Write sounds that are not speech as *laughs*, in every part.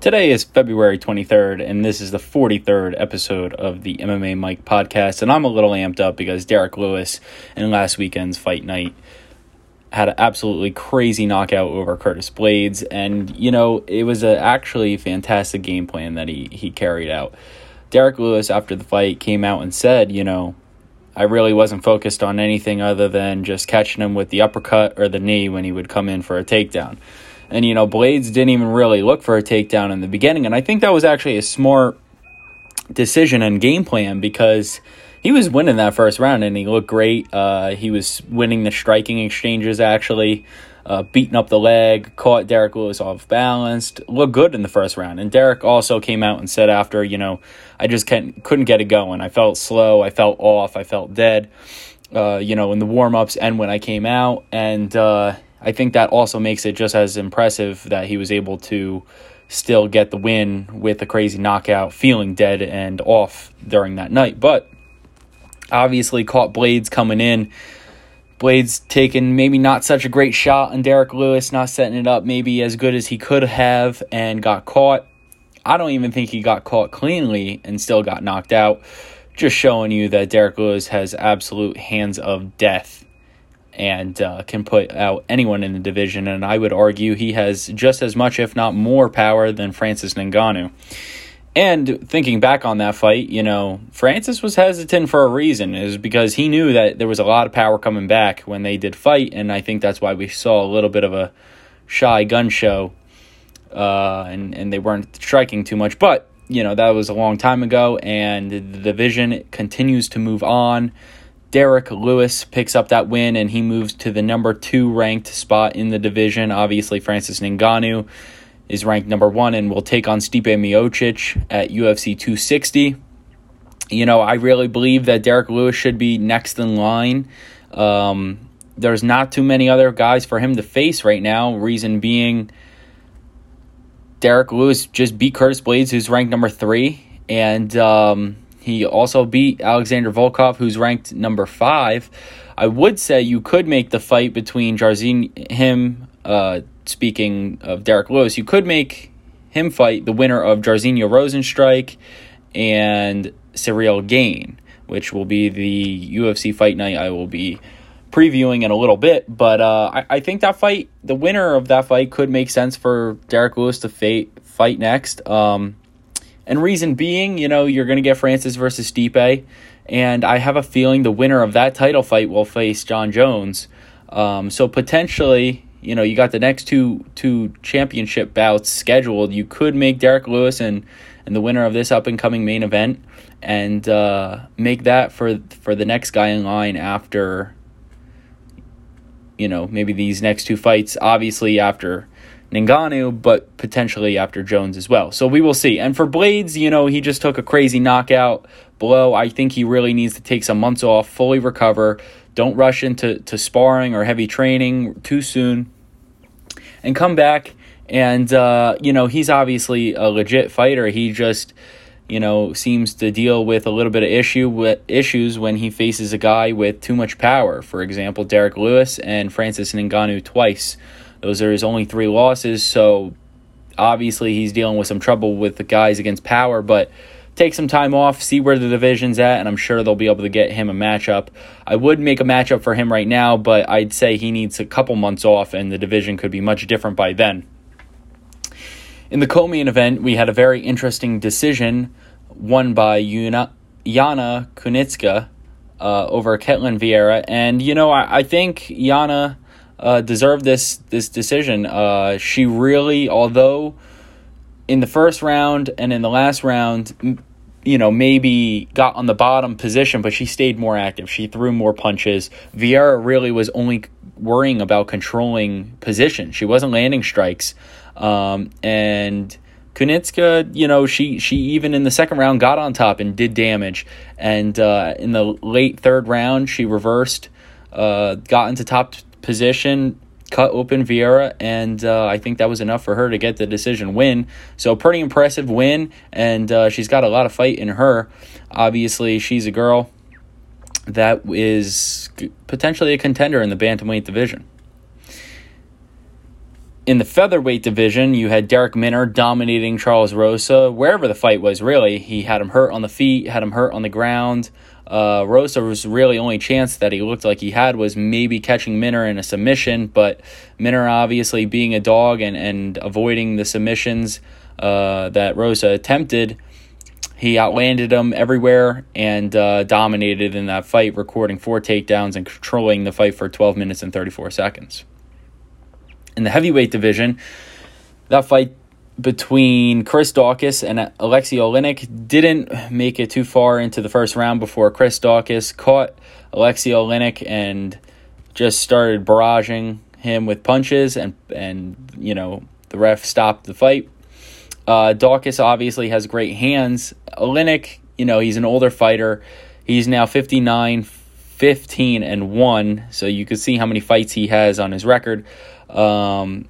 Today is February 23rd, and this is the 43rd episode of the MMA Mike podcast. And I'm a little amped up because Derrick Lewis in last weekend's fight night had an absolutely crazy knockout over Curtis Blaydes. And, you know, it was a actually fantastic game plan that he, he carried out. Derrick Lewis, after the fight, came out and said, you know, I really wasn't focused on anything other than just catching him with the uppercut or the knee when he would come in for a takedown. And, you know, Blaydes didn't even really look for a takedown in the beginning. And I think that was actually a smart decision and game plan because he was winning that first round and he looked great. Uh, he was winning the striking exchanges, actually uh, beating up the leg, caught Derrick Lewis off balanced, looked good in the first round. And Derrick also came out and said after, you know, I just can't, couldn't get it going. I felt slow, I felt off, I felt dead, uh, you know, in the warm ups and when I came out. And uh, I think that also makes it just as impressive that he was able to still get the win with a crazy knockout, feeling dead and off during that night. But obviously, caught Blaydes coming in Blaydes taking maybe not such a great shot on Derrick Lewis, not setting it up maybe as good as he could have, and got caught. I don't even think he got caught cleanly and still got knocked out. Just showing you that Derrick Lewis has absolute hands of death and uh, can put out anyone in the division. And I would argue he has just as much, if not more, power than Francis Ngannou. And thinking back on that fight, you know, Francis was hesitant for a reason, is because he knew that there was a lot of power coming back when they did fight, and I think that's why we saw a little bit of a shy gun show, uh, and and they weren't striking too much. But you know that was a long time ago, and the division continues to move on. Derrick Lewis picks up that win, and he moves to the number two ranked spot in the division. Obviously, Francis Ngannou is ranked number one and will take on Stipe Miocic at UFC 260. You know, I really believe that Derrick Lewis should be next in line. Um, there's not too many other guys for him to face right now. Reason being, Derrick Lewis just beat Curtis Blaydes, who's ranked number three, and um, he also beat Alexander Volkov, who's ranked number five. I would say you could make the fight between Jairzinho, him, uh, speaking of Derrick Lewis, you could make him fight the winner of Jairzinho Rozenstruik and Ciryl Gane, which will be the UFC fight night I will be previewing in a little bit. But uh, I, I, think that fight, the winner of that fight, could make sense for Derrick Lewis to fight, fight next. Um, and reason being, you know, you're going to get Francis versus Stipe. And I have a feeling the winner of that title fight will face Jon Jones. Um, so potentially, you know, you got the next two two championship bouts scheduled. You could make Derrick Lewis and and the winner of this up and coming main event, and uh, make that for for the next guy in line after. You know, maybe these next two fights. Obviously, after Ngannou, but potentially after Jones as well. So we will see. And for Blaydes, you know, he just took a crazy knockout blow. I think he really needs to take some months off, fully recover, don't rush into to sparring or heavy training too soon, and come back. And uh, you know he's obviously a legit fighter. He just you know seems to deal with a little bit of issue with issues when he faces a guy with too much power. For example, Derrick Lewis and Francis Ngannou twice. Those are his only three losses. So obviously he's dealing with some trouble with the guys against power, but take some time off, see where the division's at, and I'm sure they'll be able to get him a matchup. I would make a matchup for him right now, but I'd say he needs a couple months off, and the division could be much different by then. In the co-main event, we had a very interesting decision won by Yana, Yana Kunitska uh, over Ketlen Vieira, and you know I, I think Yana uh, deserved this this decision. Uh, she really, although in the first round and in the last round you know, maybe got on the bottom position, but she stayed more active. She threw more punches. Vieira really was only worrying about controlling position. She wasn't landing strikes. Um, and Kunitska, you know, she she even in the second round got on top and did damage. And uh, in the late third round, she reversed, uh, got into top position, cut open Vieira, and uh, I think that was enough for her to get the decision win. So, pretty impressive win, and uh, she's got a lot of fight in her. Obviously, she's a girl that is potentially a contender in the bantamweight division. in the featherweight division, you had Darrick Minner dominating Charles Rosa wherever the fight was. Really, he had him hurt on the feet, had him hurt on the ground. Uh, Rosa was really only chance that he looked like he had was maybe catching Minner in a submission, but Minner obviously being a dog and, and avoiding the submissions uh, that Rosa attempted, he outlanded him everywhere and uh, dominated in that fight, recording four takedowns and controlling the fight for 12 minutes and 34 seconds in the heavyweight division. That fight between Chris Daukaus and Alexei Oleinik didn't make it too far into the first round before Chris Daukaus caught Alexei Oleinik and just started barraging him with punches and and you know the ref stopped the fight. Uh, Daukaus obviously has great hands. Oleinik, you know, he's an older fighter. He's now 59, 15, and 1. So you can see how many fights he has on his record. Um,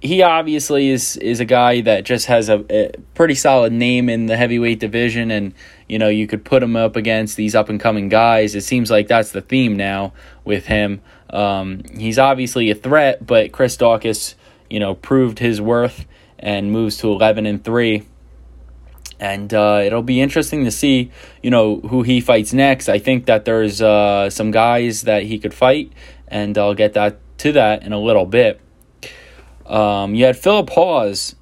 he obviously is is a guy that just has a, a, pretty solid name in the heavyweight division, and you know you could put him up against these up and coming guys. It seems like that's the theme now with him. Um, he's obviously a threat, but Chris Daukaus, you know, proved his worth and moves to eleven and three. And uh, it'll be interesting to see, you know, who he fights next. I think that there's uh, some guys that he could fight, and I'll get that to that in a little bit. Um, you had Philip Hawes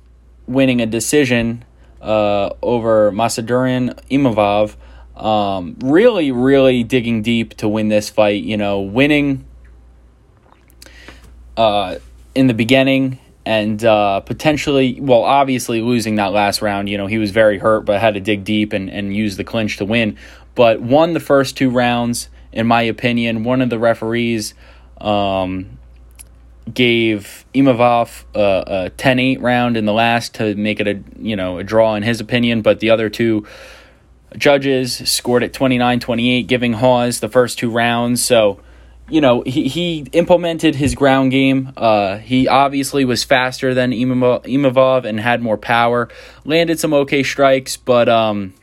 winning a decision uh, over Nassourdine Imavov. Um, really, really digging deep to win this fight. You know, winning uh, in the beginning and uh, potentially, well, obviously losing that last round. You know, he was very hurt, but had to dig deep and, and use the clinch to win. But won the first two rounds, in my opinion. One of the referees um, gave Imavov a, a 10-8 round in the last to make it a you know a draw in his opinion, but the other two judges scored at 29-28, giving Hawes the first two rounds. So you know he, he implemented his ground game. Uh, he obviously was faster than Imavov and had more power. Landed some okay strikes, but um,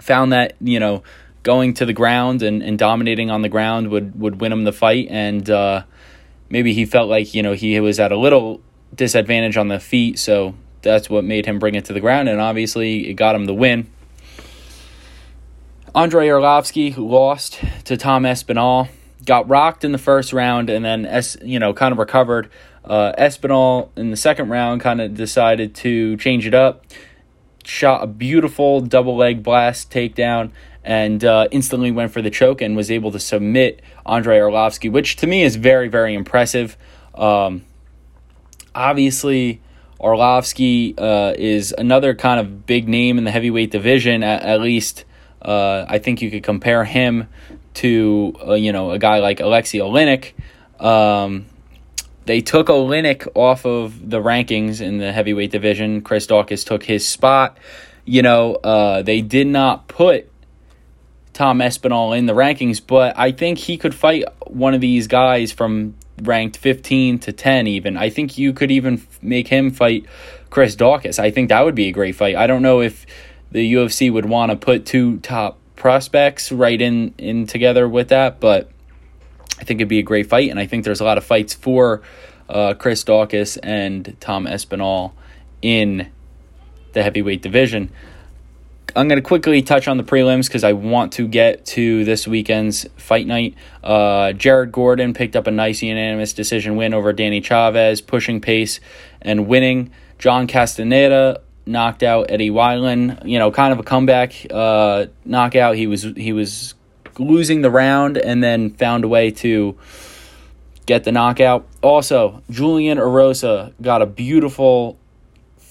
found that you know going to the ground and, and dominating on the ground would would win him the fight and. Uh, maybe he felt like you know he was at a little disadvantage on the feet, so that's what made him bring it to the ground, and obviously it got him the win. Andrei Arlovsky lost to Tom Aspinall, got rocked in the first round, and then es, you know kind of recovered. Uh, Aspinall in the second round kind of decided to change it up, shot a beautiful double leg blast takedown, and uh, instantly went for the choke and was able to submit Andrei Arlovsky, which to me is very, very impressive. Um, obviously, Arlovsky uh, is another kind of big name in the heavyweight division. At, at least, uh, I think you could compare him to uh, you know a guy like Alexei Oleinik. Um, they took Oleinik off of the rankings in the heavyweight division. Chris Daukaus took his spot. You know, uh, they did not put Tom Aspinall in the rankings, but I think he could fight one of these guys from ranked 15 to 10 even. I think you could even make him fight Chris Daukaus. I think that would be a great fight. I don't know if the UFC would want to put two top prospects right in in together with that, but I think it'd be a great fight and I think there's a lot of fights for uh, Chris Daukaus and Tom Aspinall in the heavyweight division. I'm going to quickly touch on the prelims because I want to get to this weekend's fight night. Uh, Jared Gordon picked up a nice unanimous decision win over Danny Chavez, pushing pace and winning. John Castaneda knocked out Eddie Wineland. You know, kind of a comeback uh, knockout. He was he was losing the round and then found a way to get the knockout. Also, Julian Erosa got a beautiful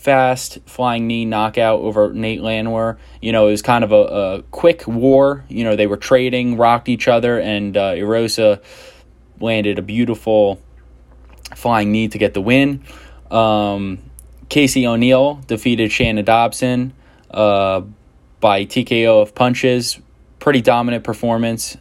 fast flying knee knockout over Nate Landwehr. You know, it was kind of a, a quick war. You know, they were trading, rocked each other, and uh, Erosa landed a beautiful flying knee to get the win. Um, Casey O'Neill defeated Shana Dobson uh, by TKO of punches. Pretty dominant performance.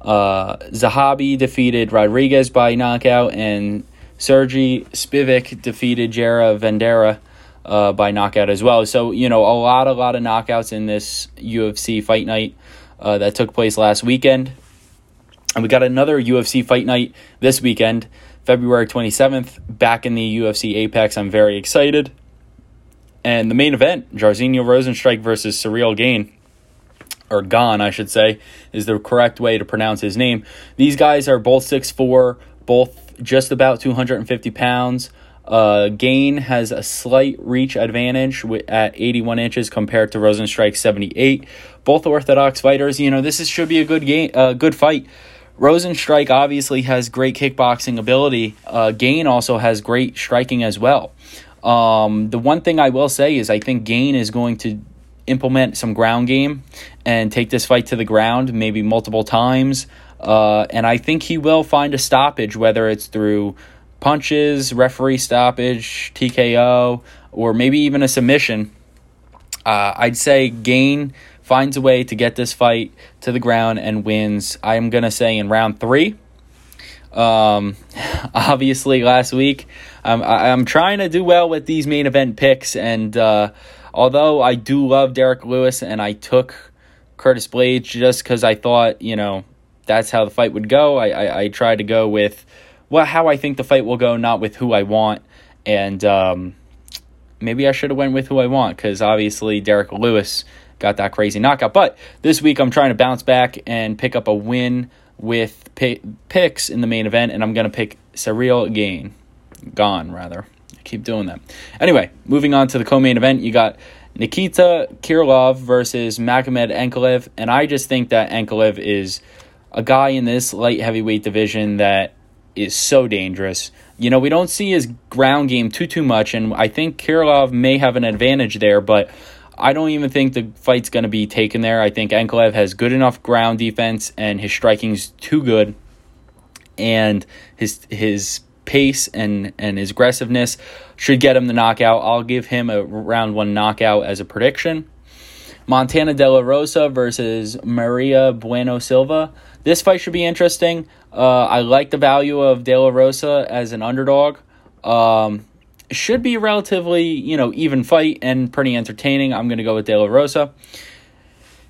Uh, Zahabi defeated Rodriguez by knockout, and Serghei Spivac defeated Jared Vanderaa uh, by knockout as well. So you know a lot, a lot of knockouts in this UFC fight night uh, that took place last weekend, and we got another UFC fight night this weekend. February 27th, back in the UFC Apex. I'm very excited. And the main event, Jairzinho Rozenstruik versus Ciryl Gain or Gane, I should say, is the correct way to pronounce his name. These guys are both 6'4, both just about 250 pounds. Uh, Gane has a slight reach advantage at 81 inches compared to Rozenstruik 78. Both orthodox fighters. You know, this is, should be a good game, uh, good fight. Rozenstruik obviously has great kickboxing ability. Uh, Gane also has great striking as well. Um, the one thing I will say is I think Gain is going to implement some ground game and take this fight to the ground maybe multiple times. Uh, and I think he will find a stoppage, whether it's through punches, referee stoppage, TKO, or maybe even a submission. Uh, I'd say Gain finds a way to get this fight to the ground and wins. I'm going to say in round three. Um, *laughs* obviously, last week, um, I, am trying to do well with these main event picks. And uh, although I do love Derrick Lewis and I took Curtis Blaydes just because I thought, you know, that's how the fight would go, I, I, I tried to go with well, how I think the fight will go, not with who I want. And um, maybe I should have went with who I want because obviously Derrick Lewis got that crazy knockout. But this week I'm trying to bounce back and pick up a win with p- picks in the main event, and I'm to pick Ciryl Gane. Gone, rather. I keep doing that. Anyway, moving on to the co main event, you got Nikita Krylov versus Magomed Ankalaev, and I just think that Ankalaev is a guy in this light heavyweight division that is so dangerous. You know, we don't see his ground game too too much, and I think Krylov may have an advantage there, but I don't even think the fight's going to be taken there. I think Ankalaev has good enough ground defense, and his striking's too good, and his his pace and and his aggressiveness should get him the knockout. I'll give him a round one knockout as a prediction. Montana De La Rosa versus Mayra Bueno Silva. This fight should be interesting. Uh, I like the value of De La Rosa as an underdog. Um, should be relatively, you know, even fight and pretty entertaining. I'm going to go with De La Rosa.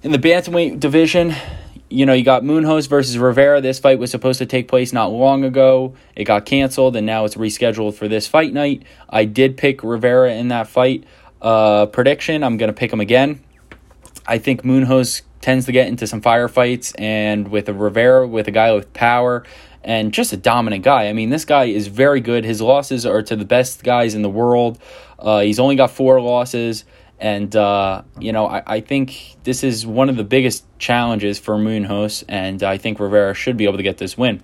In the bantamweight division, you know, you got Munhoz versus Rivera. This fight was supposed to take place not long ago. It got canceled, and now it's rescheduled for this fight night. I did pick Rivera in that fight. Uh, prediction: I'm going to pick him again. I think Munhoz tends to get into some firefights, and with a Rivera, with a guy with power and just a dominant guy. I mean, this guy is very good. His losses are to the best guys in the world. Uh, he's only got four losses. And, uh, you know, I, I think this is one of the biggest challenges for Munhoz, and I think Rivera should be able to get this win.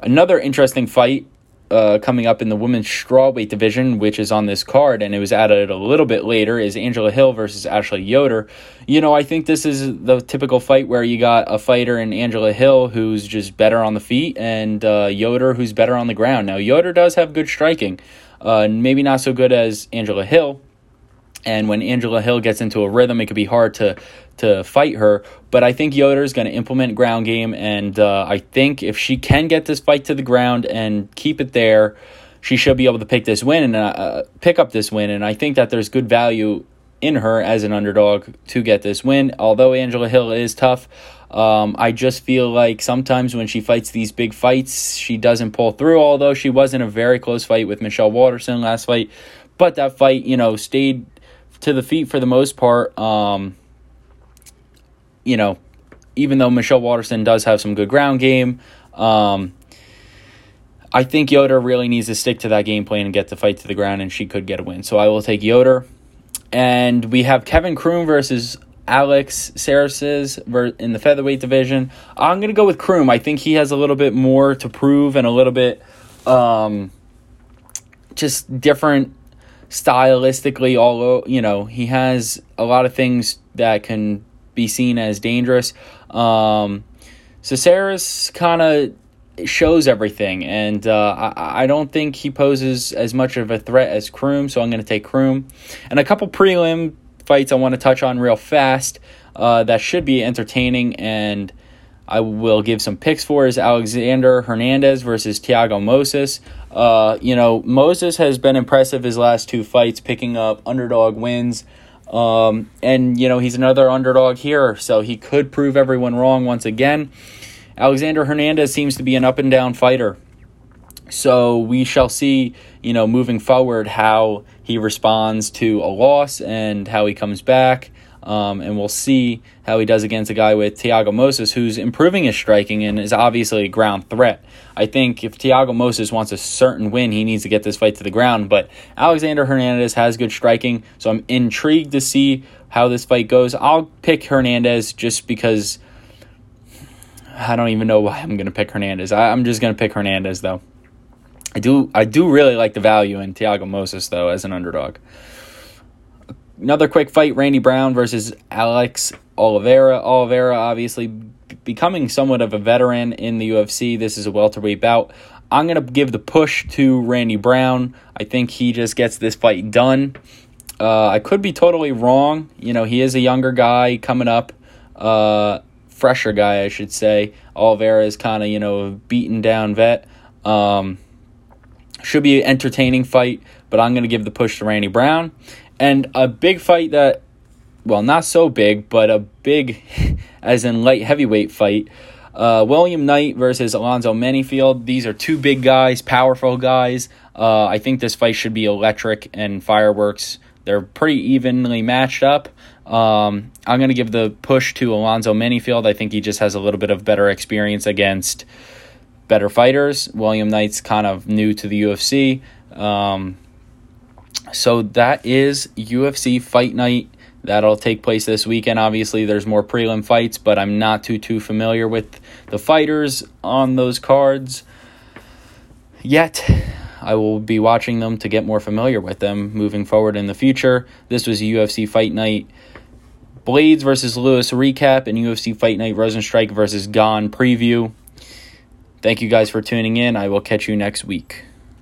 Another interesting fight uh, coming up in the women's strawweight division, which is on this card, and it was added a little bit later, is Angela Hill versus Ashley Yoder. You know, I think this is the typical fight where you got a fighter in Angela Hill who's just better on the feet, and uh, Yoder who's better on the ground. Now, Yoder does have good striking, uh, maybe not so good as Angela Hill. And when Angela Hill gets into a rhythm, it could be hard to to fight her. But I think Yoder is going to implement ground game, and uh, I think if she can get this fight to the ground and keep it there, she should be able to pick this win and uh, pick up this win. And I think that there's good value in her as an underdog to get this win. Although Angela Hill is tough, um, I just feel like sometimes when she fights these big fights, she doesn't pull through. Although she was in a very close fight with Michelle Waterson last fight, but that fight, you know, stayed to the feet for the most part. Um, you know, even though Michelle Waterson does have some good ground game, um, I think Yoder really needs to stick to that game plan and get the fight to the ground, and she could get a win. So I will take Yoder. And we have Kevin Croom versus Alex Caceres in the featherweight division. I'm going to go with Croom. I think he has a little bit more to prove and a little bit um, just different stylistically. All you know, he has a lot of things that can be seen as dangerous. Um, Caceres kind of shows everything, and uh, I, I, don't think he poses as much of a threat as Croom, so I'm going to take Croom. And a couple prelim fights I want to touch on real fast uh, that should be entertaining, and I will give some picks for is Alexander Hernandez versus Thiago Moisés. Uh, you know, Moisés has been impressive his last two fights, picking up underdog wins. Um, and, you know, he's another underdog here, so he could prove everyone wrong once again. Alexander Hernandez seems to be an up and down fighter. So we shall see, you know, moving forward how he responds to a loss and how he comes back. Um, and we'll see how he does against a guy with Thiago Moisés, who's improving his striking and is obviously a ground threat. I think if Thiago Moisés wants a certain win, he needs to get this fight to the ground. But Alexander Hernandez has good striking, so I'm intrigued to see how this fight goes. I'll pick Hernandez just because I don't even know why I'm going to pick Hernandez. I, I'm just going to pick Hernandez though. I do I do really like the value in Thiago Moisés though as an underdog. Another quick fight: Randy Brown versus Alex Oliveira. Oliveira obviously becoming somewhat of a veteran in the UFC. This is a welterweight bout. I'm gonna give the push to Randy Brown. I think he just gets this fight done. Uh, I could be totally wrong. You know, he is a younger guy coming up, uh, fresher guy, I should say. Oliveira is kind of you know a beaten down vet. Um, should be an entertaining fight, but I'm going to give the push to Randy Brown. And a big fight that, well, not so big, but a big, *laughs* as in light heavyweight fight. Uh, William Knight versus Alonzo Menifield. These are two big guys, powerful guys. Uh, I think this fight should be electric and fireworks. They're pretty evenly matched up. Um, I'm going to give the push to Alonzo Menifield. I think he just has a little bit of better experience against better fighters. William Knight's kind of new to the UFC. Um, so that is UFC Fight Night. That'll take place this weekend. Obviously, there's more prelim fights, but I'm not too too familiar with the fighters on those cards yet. I will be watching them to get more familiar with them moving forward in the future. This was UFC Fight Night Blaydes versus Lewis recap and UFC Fight Night Rozenstruik versus Gane preview. Thank you guys for tuning in. I will catch you next week.